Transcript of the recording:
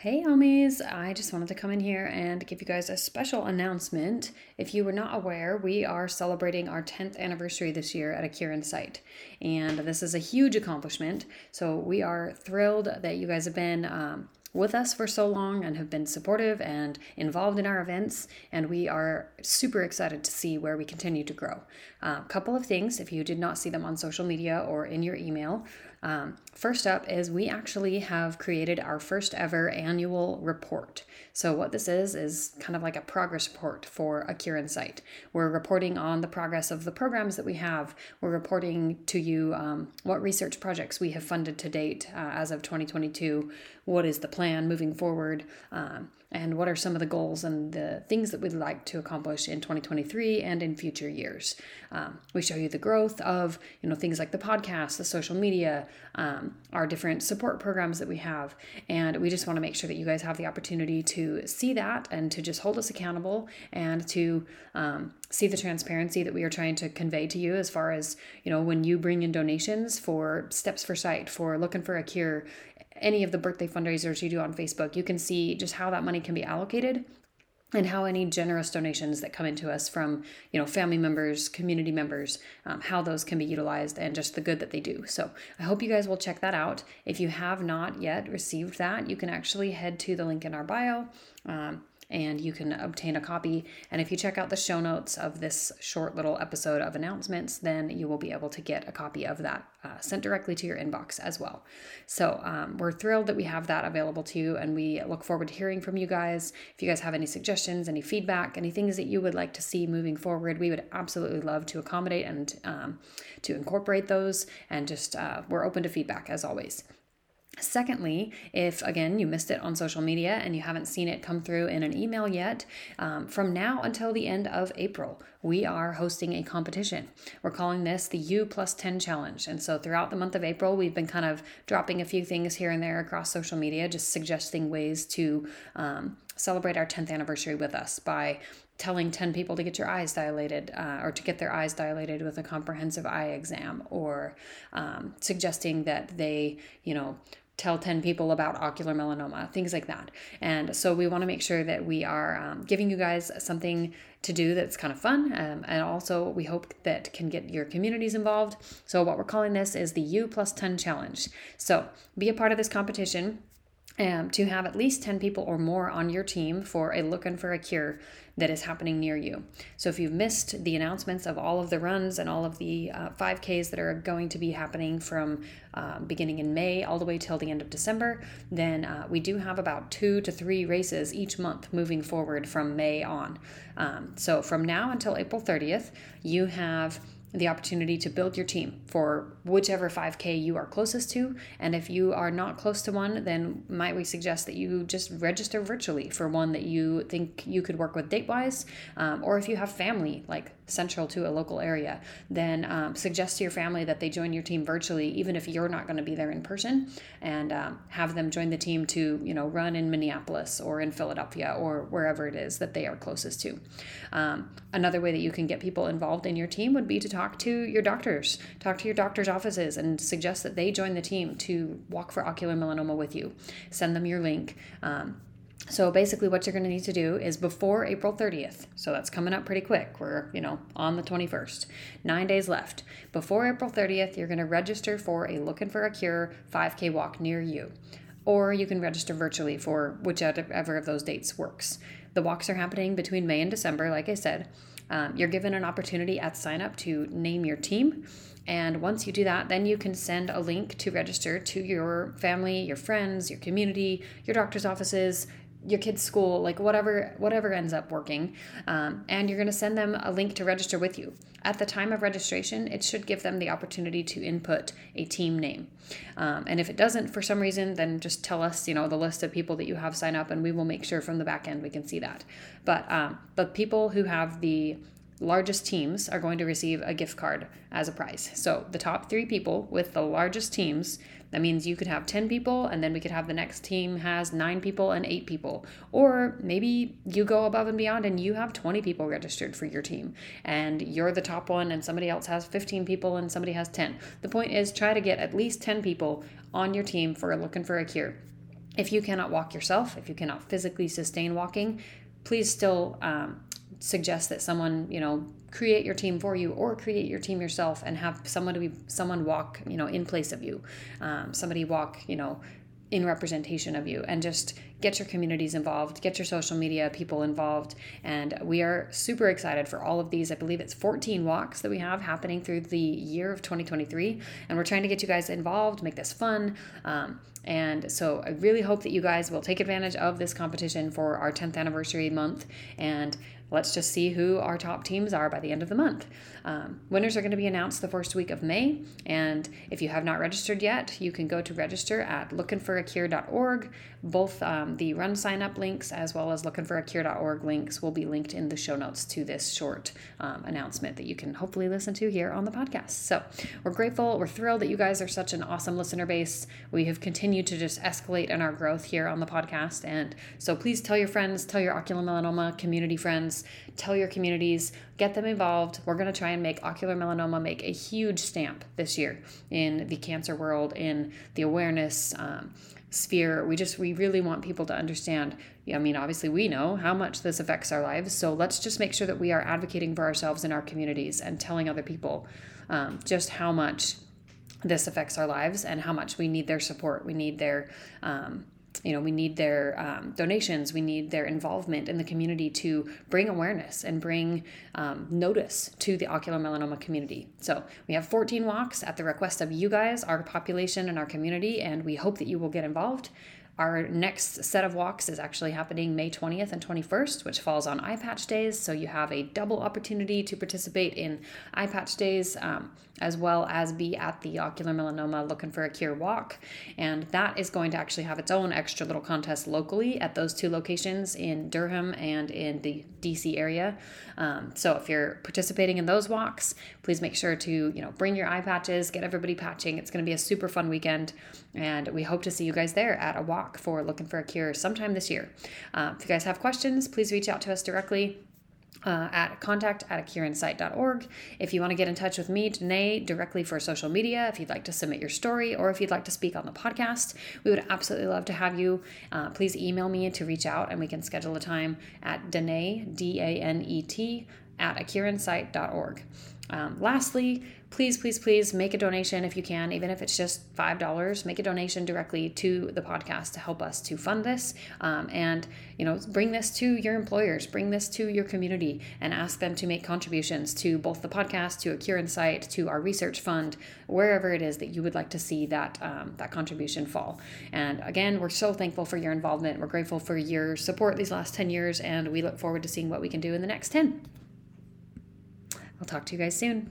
Hey, homies! I just wanted to come in here and give you guys a special announcement. If you were not aware, we are celebrating our 10th anniversary this year at A in Sight. And this is a huge accomplishment. So we are thrilled that you guys have been um, with us for so long and have been supportive and involved in our events. And we are super excited to see where we continue to grow. A uh, couple of things, if you did not see them on social media or in your email, um, first up is we actually have created our first ever annual report. So, what this is, is kind of like a progress report for a Cure in Sight. We're reporting on the progress of the programs that we have. We're reporting to you um, what research projects we have funded to date uh, as of 2022, what is the plan moving forward. Um, and what are some of the goals and the things that we'd like to accomplish in 2023 and in future years. Um, we show you the growth of you know things like the podcast, the social media, um, our different support programs that we have, and we just want to make sure that you guys have the opportunity to see that and to just hold us accountable and to um, see the transparency that we are trying to convey to you as far as you know when you bring in donations for steps for sight for looking for a cure any of the birthday fundraisers you do on Facebook, you can see just how that money can be allocated and how any generous donations that come into us from you know family members community members um, how those can be utilized and just the good that they do. So i hope you guys will check that out. If you have not yet received that you can actually head to the link in our bio um, and you can obtain a copy. And if you check out the show notes of this short little episode of announcements, then you will be able to get a copy of that uh, sent directly to your inbox as well. So um, we're thrilled that we have that available to you, and we look forward to hearing from you guys. If you guys have any suggestions, any feedback, any things that you would like to see moving forward, we would absolutely love to accommodate and um, to incorporate those. And just uh, we're open to feedback as always. Secondly, if again you missed it on social media and you haven't seen it come through in an email yet, um, from now until the end of April, we are hosting a competition. We're calling this the You plus 10 challenge. And so throughout the month of April, we've been kind of dropping a few things here and there across social media, just suggesting ways to um, celebrate our 10th anniversary with us by telling 10 people to get your eyes dilated uh, or to get their eyes dilated with a comprehensive eye exam or um, suggesting that they you know tell 10 people about ocular melanoma, things like that. And so we want to make sure that we are um, giving you guys something to do that's kind of fun. Um, and also, we hope that can get your communities involved. So, what we're calling this is the You plus 10 challenge. So, be a part of this competition um, to have at least 10 people or more on your team for a looking for a cure that is happening near you. So if you've missed the announcements of all of the runs and all of the uh, 5Ks that are going to be happening from um, beginning in May all the way till the end of December, then uh, we do have about two to three races each month moving forward from May on. Um, so from now until April 30th, you have the opportunity to build your team for whichever 5K you are closest to. And if you are not close to one, then might we suggest that you just register virtually for one that you think you could work with date wise. Um, or if you have family like central to a local area, then um, suggest to your family that they join your team virtually, even if you're not going to be there in person, and um, have them join the team to you know run in Minneapolis or in Philadelphia or wherever it is that they are closest to. Um, another way that you can get people involved in your team would be to talk to your doctors, talk to your doctor's offices, and suggest that they join the team to walk for ocular melanoma with you. Send them your link. Um, so basically, what you're going to need to do is before April 30th, so that's coming up pretty quick. We're, you know, on the 21st, nine days left. Before April 30th, you're going to register for a Looking for a Cure 5K walk near you. Or you can register virtually for whichever of those dates works. The walks are happening between May and December, like I said. Um, you're given an opportunity at sign up to name your team. And once you do that, then you can send a link to register to your family, your friends, your community, your doctor's offices, your kid's school like whatever whatever ends up working um, and you're going to send them a link to register with you. At the time of registration it should give them the opportunity to input a team name. Um, and if it doesn't for some reason then just tell us you know the list of people that you have sign up and we will make sure from the back end we can see that. But um, but people who have the largest teams are going to receive a gift card as a prize. So the top three people with the largest teams, that means you could have 10 people and then we could have the next team has nine people and eight people. Or maybe you go above and beyond and you have 20 people registered for your team and you're the top one and somebody else has 15 people and somebody has 10. The point is try to get at least 10 people on your team for looking for a cure if you cannot walk yourself, if you cannot physically sustain walking, please still um, suggest that someone you know create your team for you or create your team yourself and have someone to be someone walk you know in place of you um, somebody walk you know in representation of you and just get your communities involved, get your social media people involved. And we are super excited for all of these. I believe it's 14 walks that we have happening through the year of 2023. And we're trying to get you guys involved, make this fun. Um, and so I really hope that you guys will take advantage of this competition for our 10th anniversary month. And let's just see who our top teams are by the end of the month. Um, winners are going to be announced the first week of May. And if you have not registered yet, you can go to register at lookingforacure.org. Both um, the run sign up links as well as lookingforacure.org links will be linked in the show notes to this short um, announcement that you can hopefully listen to here on the podcast. So we're grateful. We're thrilled that you guys are such an awesome listener base. We have continued to just escalate in our growth here on the podcast. And so please tell your friends, tell your ocular melanoma community friends, tell your communities, get them involved. We're going to try and make ocular melanoma make a huge stamp this year in the cancer world, in the awareness. Um, sphere we just we really want people to understand i mean obviously we know how much this affects our lives so let's just make sure that we are advocating for ourselves in our communities and telling other people um, just how much this affects our lives and how much we need their support we need their um, you know we need their um, donations. We need their involvement in the community to bring awareness and bring um, notice to the ocular melanoma community. So we have 14 walks at the request of you guys our population and our community and we hope that you will get involved. Our next set of walks is actually happening May 20th and 21st, which falls on eye patch days. So you have a double opportunity to participate in eye patch days. Um, as well as be at the ocular melanoma looking for a cure walk. And that is going to actually have its own extra little contest locally at those two locations in Durham and in the DC area. Um, so if you're participating in those walks, please make sure to you know bring your eye patches, get everybody patching. It's going to be a super fun weekend, and we hope to see you guys there at a walk for looking for a cure sometime this year. Uh, if you guys have questions, please reach out to us directly uh, at contact at acureinsight.org. If you want to get in touch with me, Danae, directly for social media, if you'd like to submit your story or if you'd like to speak on the podcast, we would absolutely love to have you. Uh, please email me to reach out and we can schedule a time at Danae, D A N E T, at acureinsight.org. Um, lastly, please, please, please make a donation if you can, even if it's just $5. Make a donation directly to the podcast to help us to fund this. Um, and, you know, bring this to your employers, bring this to your community, and ask them to make contributions to both the podcast, to a Cure in Sight, to our research fund, wherever it is that you would like to see that, um, that contribution fall. And again, we're so thankful for your involvement. We're grateful for your support these last 10 years, and we look forward to seeing what we can do in the next 10. I'll talk to you guys soon.